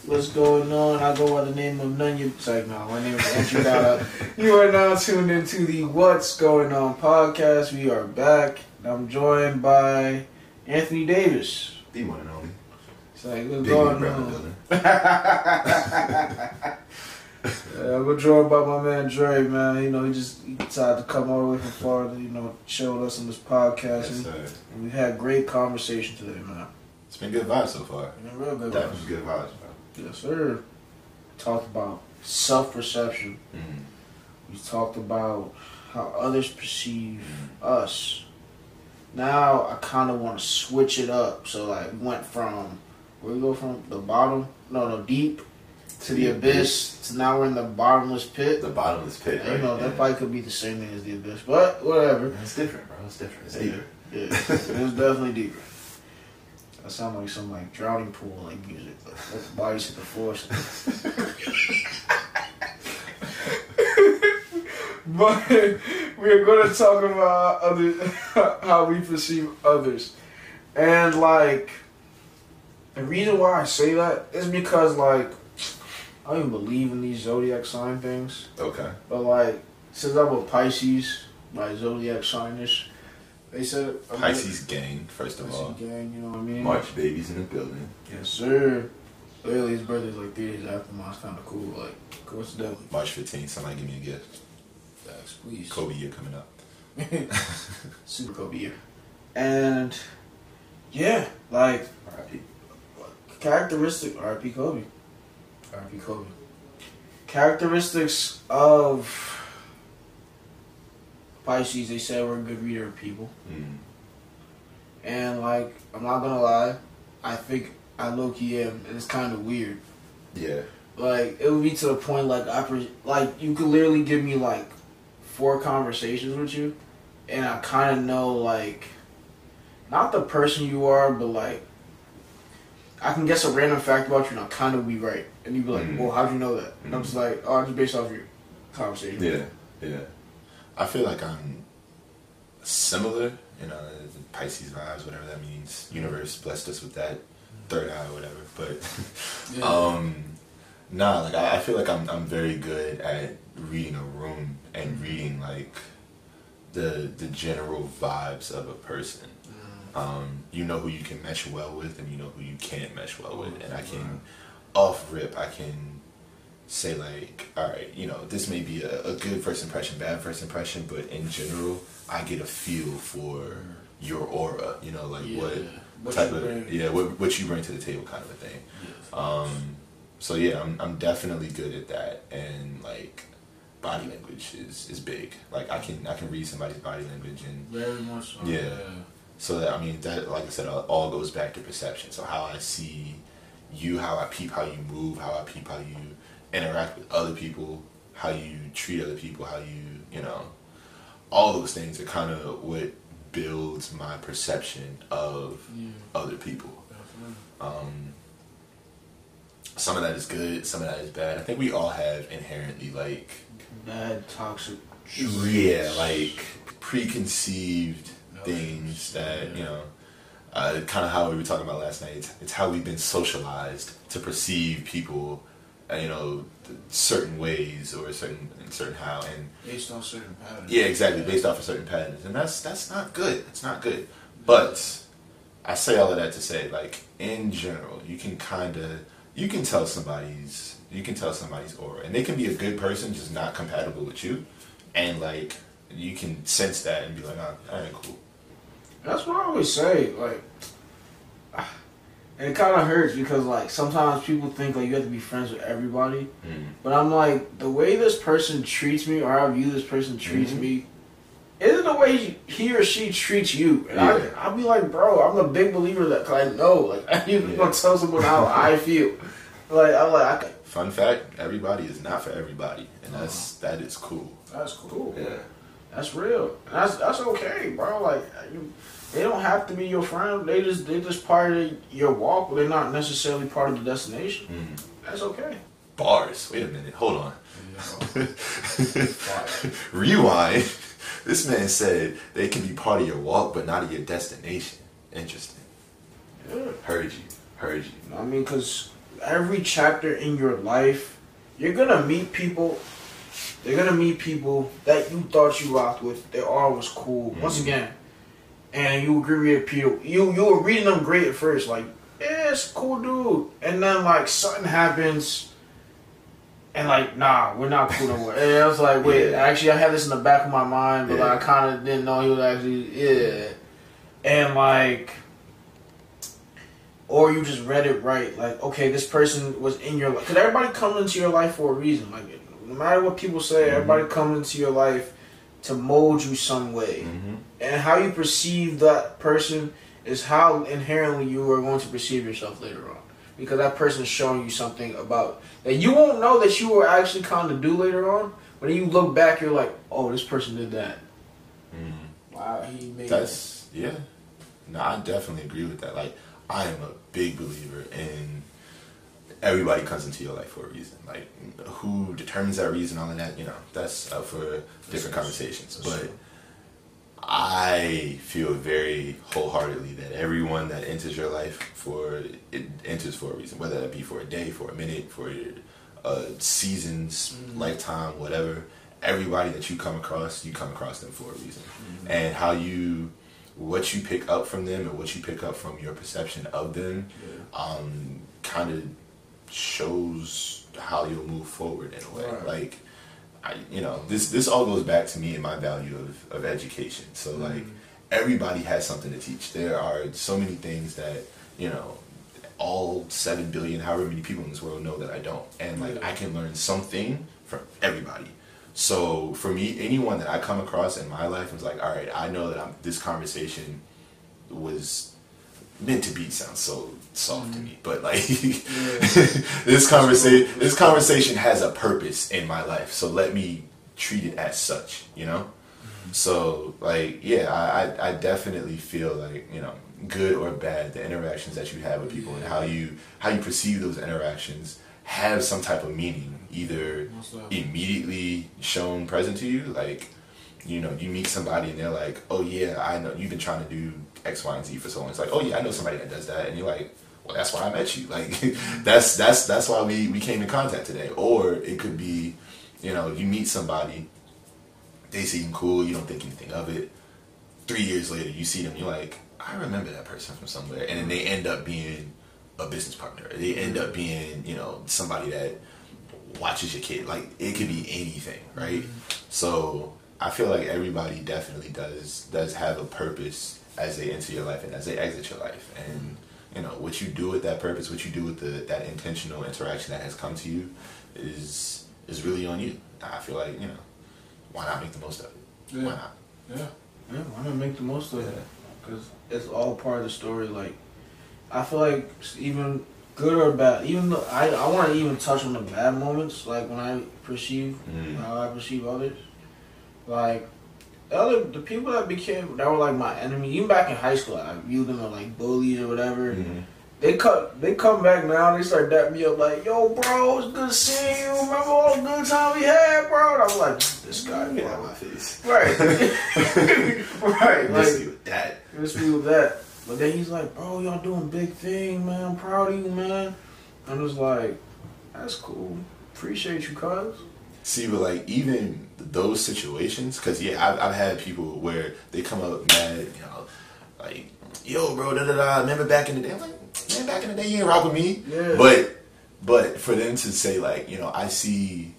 What's going on? I go by the name of Nunya. Sorry, no, my name is Andrew Dada. you are now tuned into the What's Going On podcast. We are back. I'm joined by Anthony Davis. The one and only. It's like, what's Big going on? (laughs) (laughs) Yeah, we're joined by my man Dre, man. You know, he just he decided to come all the way from Florida, you know, with us on this podcast. Yes, and, and we had great conversation today, man. It's been good vibes so far. Been real good. Definitely good vibes, bro. Yes, sir. Talked about self perception. Mm. We talked about how others perceive us. Now I kind of want to switch it up. So like went from where we go from the bottom, no, no, deep to the abyss. To now we're in the bottomless pit. The bottomless pit, right? you know that yeah. probably could be the same thing as the abyss, but whatever. It's different, bro. It's different. It's Yeah. deeper. Yeah, it was definitely deeper. That sound like some like drowning pool like music. Like, let the bodies hit the floor. (laughs) but we're going to talk about other (laughs) how we perceive others, and like the reason why I say that is because like I don't even believe in these zodiac sign things. Okay. But like, since I'm a Pisces, my zodiac sign is, they said I'm Pisces gang, first of all. Pisces gang. You know what I mean? March babies in the building. Yes, sir. Literally, his birthday's like three days after mine. It's kind of cool. Like, coincidentally. March 15th, somebody give me a gift. Thanks, please. Kobe year coming up. (laughs) Super Kobe year. And yeah, like R.I.P. characteristic R.P. Kobe. R.P. Kobe. Characteristics of Pisces. They said we're a good reader of people. Mm. And like, I'm not gonna lie, I think I low key am, and it's kind of weird. Yeah. Like, it would be to the point like I pre- like you could literally give me like four conversations with you, and I kind of know like not the person you are, but like I can guess a random fact about you and I'll kind of be right. And you'd be like, Mhm. well, how'd you know that? And I'm just like, oh, just based off your conversation. Yeah, yeah. I feel like I'm similar, you know, Pisces vibes, whatever that means. Universe blessed us with that third eye, or whatever. But (laughs) um, nah, like I, I feel like I'm I'm very good at reading a room and reading like the the general vibes of a person. Um, you know who you can mesh well with, and you know who you can't mesh well with, and I can off rip, I can say like, all right, you know, this may be a, a good first impression, bad first impression, but in general, I get a feel for your aura. You know, like Yeah. what, What type of bring. yeah, what what you bring to the table, kind of a thing. Um, so yeah, I'm I'm definitely good at that, and like body language is is big. Like I can I can read somebody's body language and Very much so. Yeah. so that I mean that, like I said, all goes back to perception. So how I see you, how I peep how you move, how I peep how you interact with other people, how you treat other people, how you you know, all those things are kind of what builds my perception of Yeah. other people. Um, some of that is good, some of that is bad. I think we all have inherently like Bad, toxic. yeah, like preconceived No, things that yeah. you know. Uh, kind of how we were talking about last night. It's, it's how we've been socialized to perceive people, Uh, you know, certain ways or certain in certain how, and Based on certain patterns. yeah, exactly, based off of certain patterns, and that's that's not good. It's not good. But I say all of that to say, like in general, you can kind of you can tell somebody's you can tell somebody's aura, and they can be a good person, just not compatible with you, and like you can sense that and be like, oh, all right, cool. That's what I always say. Like, and it kind of hurts because like sometimes people think like you have to be friends with everybody, but I'm like the way this person treats me or how view this person treats Mhm. me. Isn't the way he- or she treats you, and Yeah. I, I'll be like, bro, I'm a big believer that cause I know, like, (laughs) I need to Yeah. go tell someone how (laughs) I feel. Like, I'm like, I Fun fact: everybody is not for everybody, and that's that is cool. that's cool. Yeah. That's real. That's that's okay, bro. Like you, they don't have to be your friend. They just they just part of your walk, but they're not necessarily part of the destination. Mm. That's okay. Bars. Wait a minute. Hold on. (laughs) Rewind. This man said they can be part of your walk, but not of your destination. Interesting. Yeah. Heard you. Heard you. I mean, because every chapter in your life, you're gonna meet people. They're gonna meet people that you thought you rocked with. They all was cool. Once Mhm. again, and you agree with people. You you were reading them great at first, like yeah, it's cool dude, and then like something happens. And like, nah, we're not cool no more. And I was like, wait, Yeah. actually, I had this in the back of my mind, but Yeah. I kind of didn't know he was actually, yeah. And like, or you just read it right. Like, okay, this person was in your life. Because everybody comes into your life for a reason. Like, no matter what people say, Mhm. everybody comes into your life to mold you some way. Mm-hmm. And how you perceive that person is how inherently you are going to perceive yourself later on. Because that person is showing you something about that you won't know that you were actually kind of do later on. But then you look back, you're like, oh, this person did that. Wow, he made That's yeah. No, I definitely agree with that. Like, I am a big believer in everybody comes into your life for a reason. Like, who determines that reason, all of that, you know, that's up for different conversations. But. I feel very wholeheartedly that everyone that enters your life for it enters for a reason, whether that be for a day, for a minute, for a season's Mhm. lifetime, whatever. Everybody that you come across, you come across them for a reason, Mm-hmm. and how you, what you pick up from them, and what you pick up from your perception of them, Yeah. um, kind of shows how you'll move forward in a way. Right. Like, I, you know, this this all goes back to me and my value of, of education. So mm-hmm. like, everybody has something to teach. There are so many things that you know, all seven billion, however many people in this world know that I don't, and like I can learn something from everybody. So for me, anyone that I come across in my life is like, all right, I know that I'm, this conversation was meant to be sounds so soft to me, mm. but like (laughs) this conversation this conversation has a purpose in my life, so let me treat it as such, you know. Mm-hmm. So like yeah, I, I I definitely feel like you know good or bad, the interactions that you have with people and how you how you perceive those interactions have some type of meaning, either immediately shown present to you, like you know, you meet somebody and they're like, "Oh yeah, I know you've been trying to do X, Y, and Z for so long." It's like, "Oh yeah, I know somebody that does that," and you're like, "Well, that's why I met you. (laughs) Like, that's that's that's why we we came in contact today." Or it could be, you know, you meet somebody, they seem cool, you don't think anything of it. Three years later, you see them, you're like, "I remember that person from somewhere," and then they end up being a business partner. They end up being, you know, somebody that watches your kid. Like it could be anything, right? Mm-hmm. So I feel like everybody definitely does does have a purpose as they enter your life and as they exit your life. And you know what you do with that purpose, what you do with the that intentional interaction that has come to you, is is really on you. I feel like you know why not make the most of it? Yeah. Why not? Yeah, yeah. Why not make the most of it? Because it's all part of the story. Like, I feel like even good or bad, even though I I want to even touch on the bad moments, like when I perceive Mm. how I perceive others. Like other the people that became that were like my enemy, even back in high school, I viewed them as like bullies or whatever. Mhm. They cut. They come back now. They start dapping me up like, "Yo, bro, it's good seeing you. Remember all the good time we had, bro?" And I'm like, "This guy, Get out my face. (laughs) (laughs) right, right." Miss Like, with that. Miss me with that. But then he's like, bro, y'all doing big thing, man. I'm proud of you, man. I'm just like, that's cool. Appreciate you, cuz. See, but like even those situations, because yeah, I've, I've had people where they come up mad, you know, like, yo, bro, da da da. Remember back in the day? I'm like, man, back in the day, you ain't rock with me. Yeah. But, but for them to say like, you know, I see,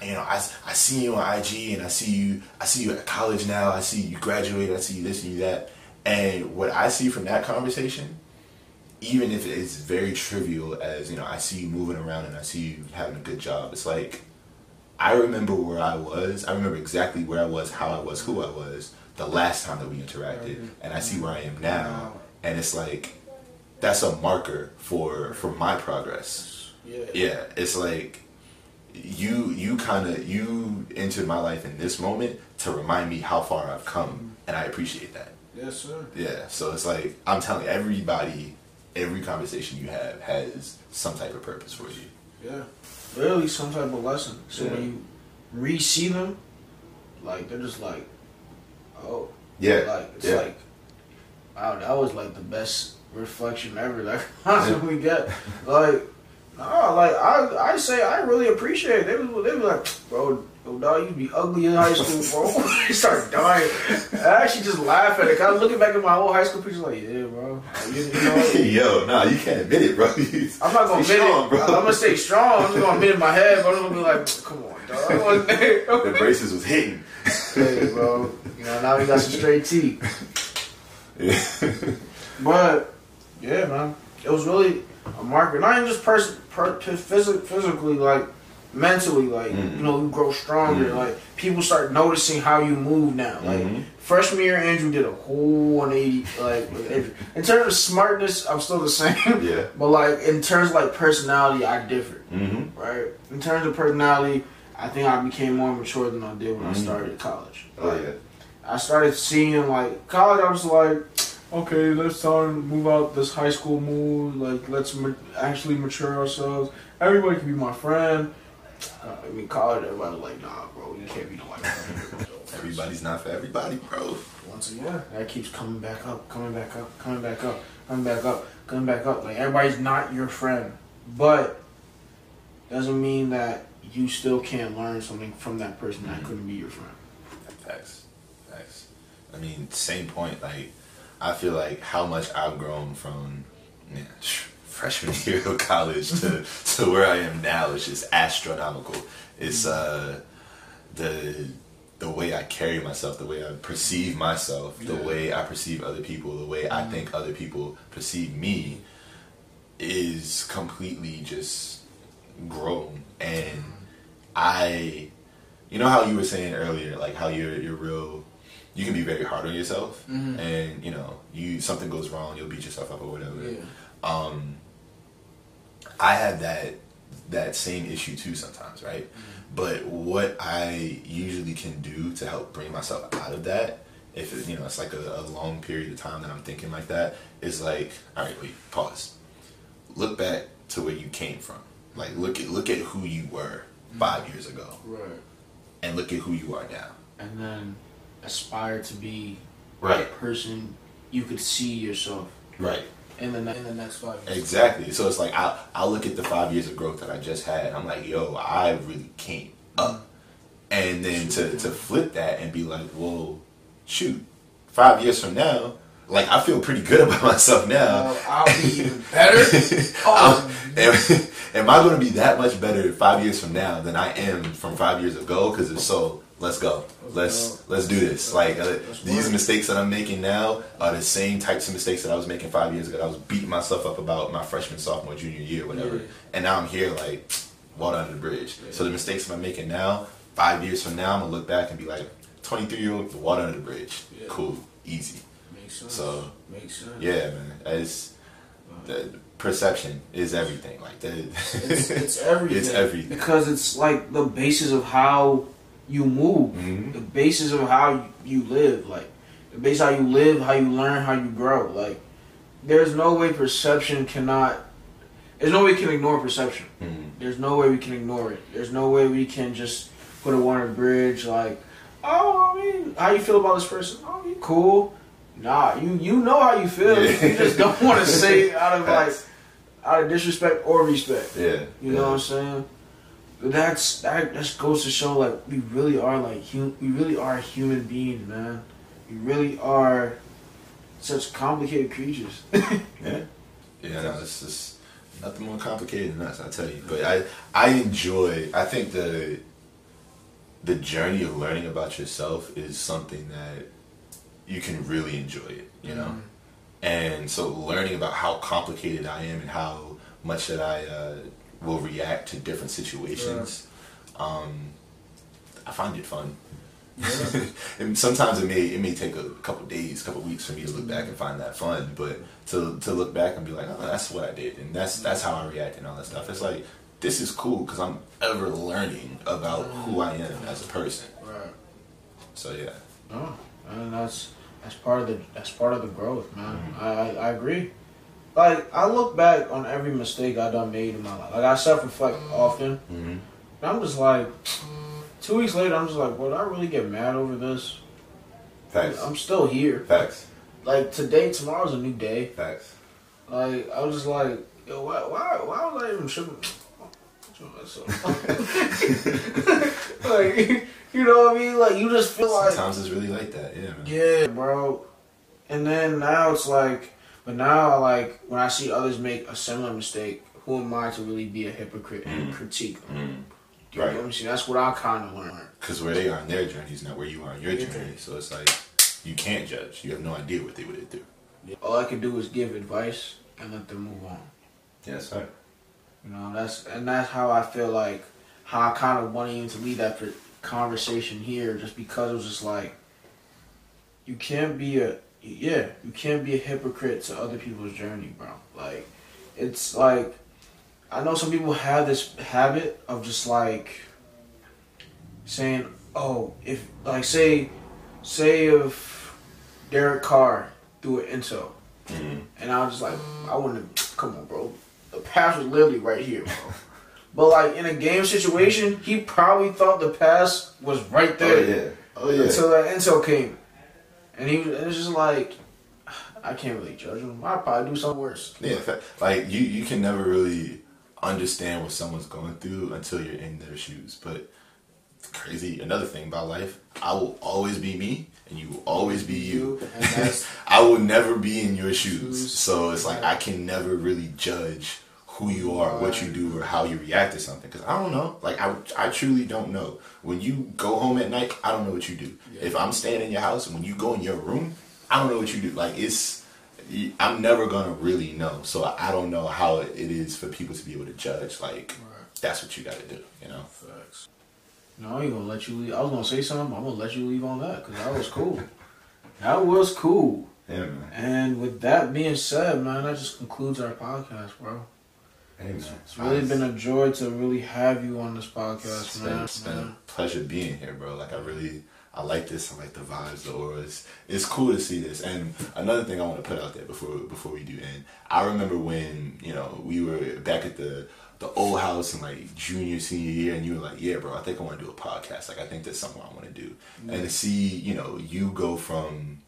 you know, I, I see you on IG and I see you, I see you at college now. I see you graduated. I see you this and you that. And what I see from that conversation, even if it's very trivial as you know i see you moving around and i see you having a good job it's like i remember where i was i remember exactly where i was how i was who i was the last time that we interacted and i see where i am now and it's like that's a marker for for my progress Yeah. yeah it's like you you kind of you entered my life in this moment to remind me how far i've come and i appreciate that Yes, sir. yeah, so it's like I'm telling everybody, every conversation you have has some type of purpose for you. Yeah. Really, some type of lesson. So Yeah. when you re-see them, like, they're just like, oh. Yeah, Like, it's yeah. like, wow, that was like the best reflection ever. Like, (laughs) we get. Like, no, like, I I say I really appreciate it. They was, they was like, bro, yo, dog, you be ugly in high school, bro. (laughs) they start dying. I actually just laugh at it. Cause I'm looking back at my old high school pictures, like, yeah, bro. You, you know, (laughs) Yo, nah, you can't admit it, bro. (laughs) I'm not gonna admit strong, it. bro. I'm gonna stay strong. I'm just gonna admit it in my head, but I'm gonna be like, come on, dog. I the braces was hitting. Hey, bro. You know, now we got some straight teeth. Yeah. But yeah, man, it was really a marker. Not even just person, per, phys- physically, like mentally, like Mhm. you know, you grow stronger. Mhm. Like people start noticing how you move now. Like Mhm. freshman year, Andrew did a whole 180. Like in terms of smartness, I'm still the (laughs) same. Yeah. But like in terms of like personality, I differ. Mm-hmm. Right. In terms of personality, I think I became more mature than I did when I Mhm. started college. Oh yeah. I started seeing like college. I was like, okay, let's time move out this high school mood. Like, let's ma- actually mature ourselves. Everybody can be my friend. Uh, I mean, college, everybody like, nah, bro, you can't be nobody. friend." (laughs) Everybody's not for everybody, bro. Once again, that keeps coming back up, coming back up, coming back up, coming back up, coming back up. Like everybody's not your friend, but doesn't mean that you still can't learn something from that person that couldn't be your friend. Facts. Facts. I mean, same point. Like, I feel like how much I've grown from yeah, (laughs) freshman (laughs) year of college to, mm-hmm. to where I am now is just astronomical. It's mm-hmm. uh the the way I carry myself, the way I perceive myself, the Yeah. way I perceive other people, the way I mm-hmm. think other people perceive me is completely just grown. And I you know how you were saying earlier, like how you're you're real you can be very hard on yourself Mhm. and you know, you something goes wrong, you'll beat yourself up or whatever. Yeah. Um I have that that same issue too sometimes, right? But what I usually can do to help bring myself out of that if it, you know it's like a, a long period of time that I'm thinking like that, is like, all right, wait, pause. Look back to where you came from. Like look at look at who you were five years ago, Right. and look at who you are now. And then aspire to be Right. person you could see yourself Right. in the in the next five years. Exactly. So it's like I I look at the five years of growth that I just had. I'm like, yo, I really came up. Mm-hmm. And then to, to flip that and be like, well, shoot, five years from now, like I feel pretty good (laughs) about myself now. I'll be even better. (laughs) Oh, am, (laughs) am I going to be that much better five years from now than I am from five years ago? Because if so, let's go. Let's let's do this. Like uh, these mistakes that I'm making now are the same types of mistakes that I was making five years ago. I was beating myself up about my freshman, sophomore, junior year, whatever. Yeah. And now I'm here, like water under the bridge. So the mistakes I'm making now, five years from now, I'm gonna look back and be like, 23 year old, water under the bridge. Yeah. Cool, easy. Makes sense. So Makes sense. yeah, man, it's the perception is everything. Like the It's, it's (laughs) everything. It's everything. Because it's like the basis of how you move, Mhm. the basis of how you, live, like the basis how you live, how you learn, how you grow. Like there's no way perception cannot. There's no way we can ignore perception. Mhm. There's no way we can ignore it. There's no way we can just put a bridge like, oh, I mean, how you feel about this person? Oh, you cool. Nah, you you know how you feel. Yeah. You just don't want to say it out of (laughs) like out of disrespect or respect. yeah, You yeah. know what I'm saying? That's that just goes to show like we really are like hum- we really are human beings, man. We really are such complicated creatures. (laughs) Yeah, yeah, no, it's just nothing more complicated than us. I tell you, but I I enjoy. I think the the journey of learning about yourself is something that you can really enjoy it. You know, Mhm. and so learning about how complicated I am and how much that I uh, will react to different situations, um, I find it fun. (laughs) and sometimes it may it may take a couple days, couple weeks for me to look back and find that fun, but to to look back and be like, oh, that's what I did, and that's that's how I react and all that stuff. It's like this is cool because I'm ever learning about who I am as a person. Right. So yeah, No, and that's that's part of the that's part of the growth, man. I, I I agree. Like I look back on every mistake I done made in my life. Like I self reflect often. mm-hmm. And I'm just like, two weeks later, I'm just like, did I really get mad over this? facts, I'm still here. facts, Like today, tomorrow's a new day. facts. Like I was just like, yo, why, why, why was I even tripping? (laughs) like, you know what I mean? Like you just feel like, Sometimes it's really like that. Yeah, man. yeah, bro. And then now it's like, but now like when I see others make a similar mistake, who am I to really be a hypocrite and Mm. critique? them? Mm. You know Right. what I'm saying? That's what I kind of learned. Because where they are in their journey is not where you are in your Yeah. journey. So it's like you can't judge. You have no idea what they would do. All I can do is give advice and let them move on. Yes, sir. You know, that's and that's how I feel like how I kind of wanted you to lead that conversation here, just because it was just like you can't be a yeah, you can't be a hypocrite to other people's journey, bro. Like it's like I know some people have this habit of just like saying, "Oh, if like say say if Derek Carr threw an intel." Mm-hmm. And I was just like, I wouldn't (tsk) come on, bro. The pass was literally right here, bro. (laughs) but like in a game situation, he probably thought the pass was right there. Oh there yeah. Oh yeah. until that intel came. And he was, it was just like, I can't really judge him. I'd probably do something worse. Yeah, like you, you can never really understand what someone's going through until you're in their shoes. But it's crazy. Another thing about life, I will always be me, and you will always be you. (laughs) I will never be in your. Shoes. So it's like I can never really judge who you are, what you do, or how you react to something. Because I don't know. Like I, I truly don't know. When you go home at night, I don't know what you do. If I'm staying in your house, and when you go in your room, I don't know what you do. Like it's. I'm never gonna really know, so I don't know how it is for people to be able to judge. Like, that's what you got to do, you know. Facts. No, I ain't gonna let you leave. I was gonna say something. I'm gonna let you leave on that because that was cool. (laughs) that was cool. Yeah, man. And with that being said, man, that just concludes our podcast, bro. It's really been a joy to really have you on this podcast, It's been, it's been a pleasure being here, bro. Like I really, I like this. I like the vibes, the auras. It's cool to see this. And another thing I want to put out there before before we do end, I remember when you know we were back at the the old house in like junior senior year, and you were like, "Yeah, bro, I think I want to do a podcast. Like, I think that's something I want to do." Mm-hmm. And to see you know you go from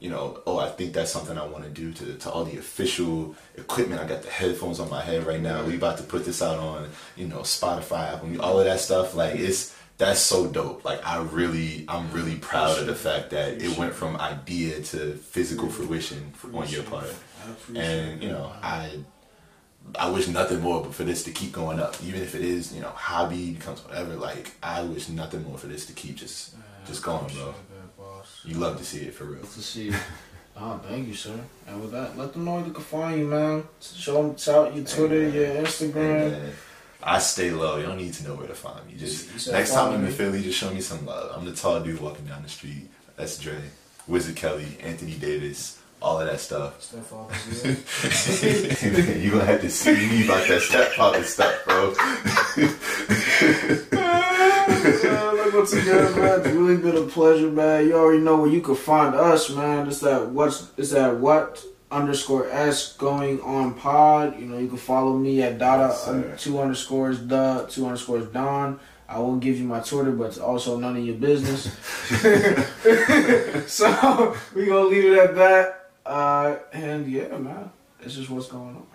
you know, oh, I think that's something I want to do to, to all the official equipment. I got the headphones on my head right now. We about to put this out on, you know, Spotify, Apple, all of that stuff. Like it's that's so dope. Like I really, I'm really proud of the fact that it went from idea to physical fruition on your part. And you know, I, I wish nothing more but for this to keep going up. Even if it is, you know, hobby becomes whatever. Like I wish nothing more for this to keep just, just going, bro. You love to see it for real. Love To see it. Oh, (laughs) thank you, sir. And with that, let them know you can find you, man. Show them out your Twitter, your Instagram. I stay low. You don't need to know where to find me. Just next time I'm in Philly, just show me some love. I'm the tall dude walking down the street. That's Dre, Wizard Kelly, Anthony Davis, all of that stuff. (laughs) you gonna have to see me about that stepfather stuff, bro. (laughs) once again, man. It's really been a pleasure, man. You already know where you can find us, man. It's that what's is that what underscore S going on pod. You know, you can follow me at Dada yes, two underscores the two underscores Don. I won't give you my Twitter, but it's also none of your business. (laughs) (laughs) so we gonna leave it at that. Uh, and yeah, man, this is what's going on.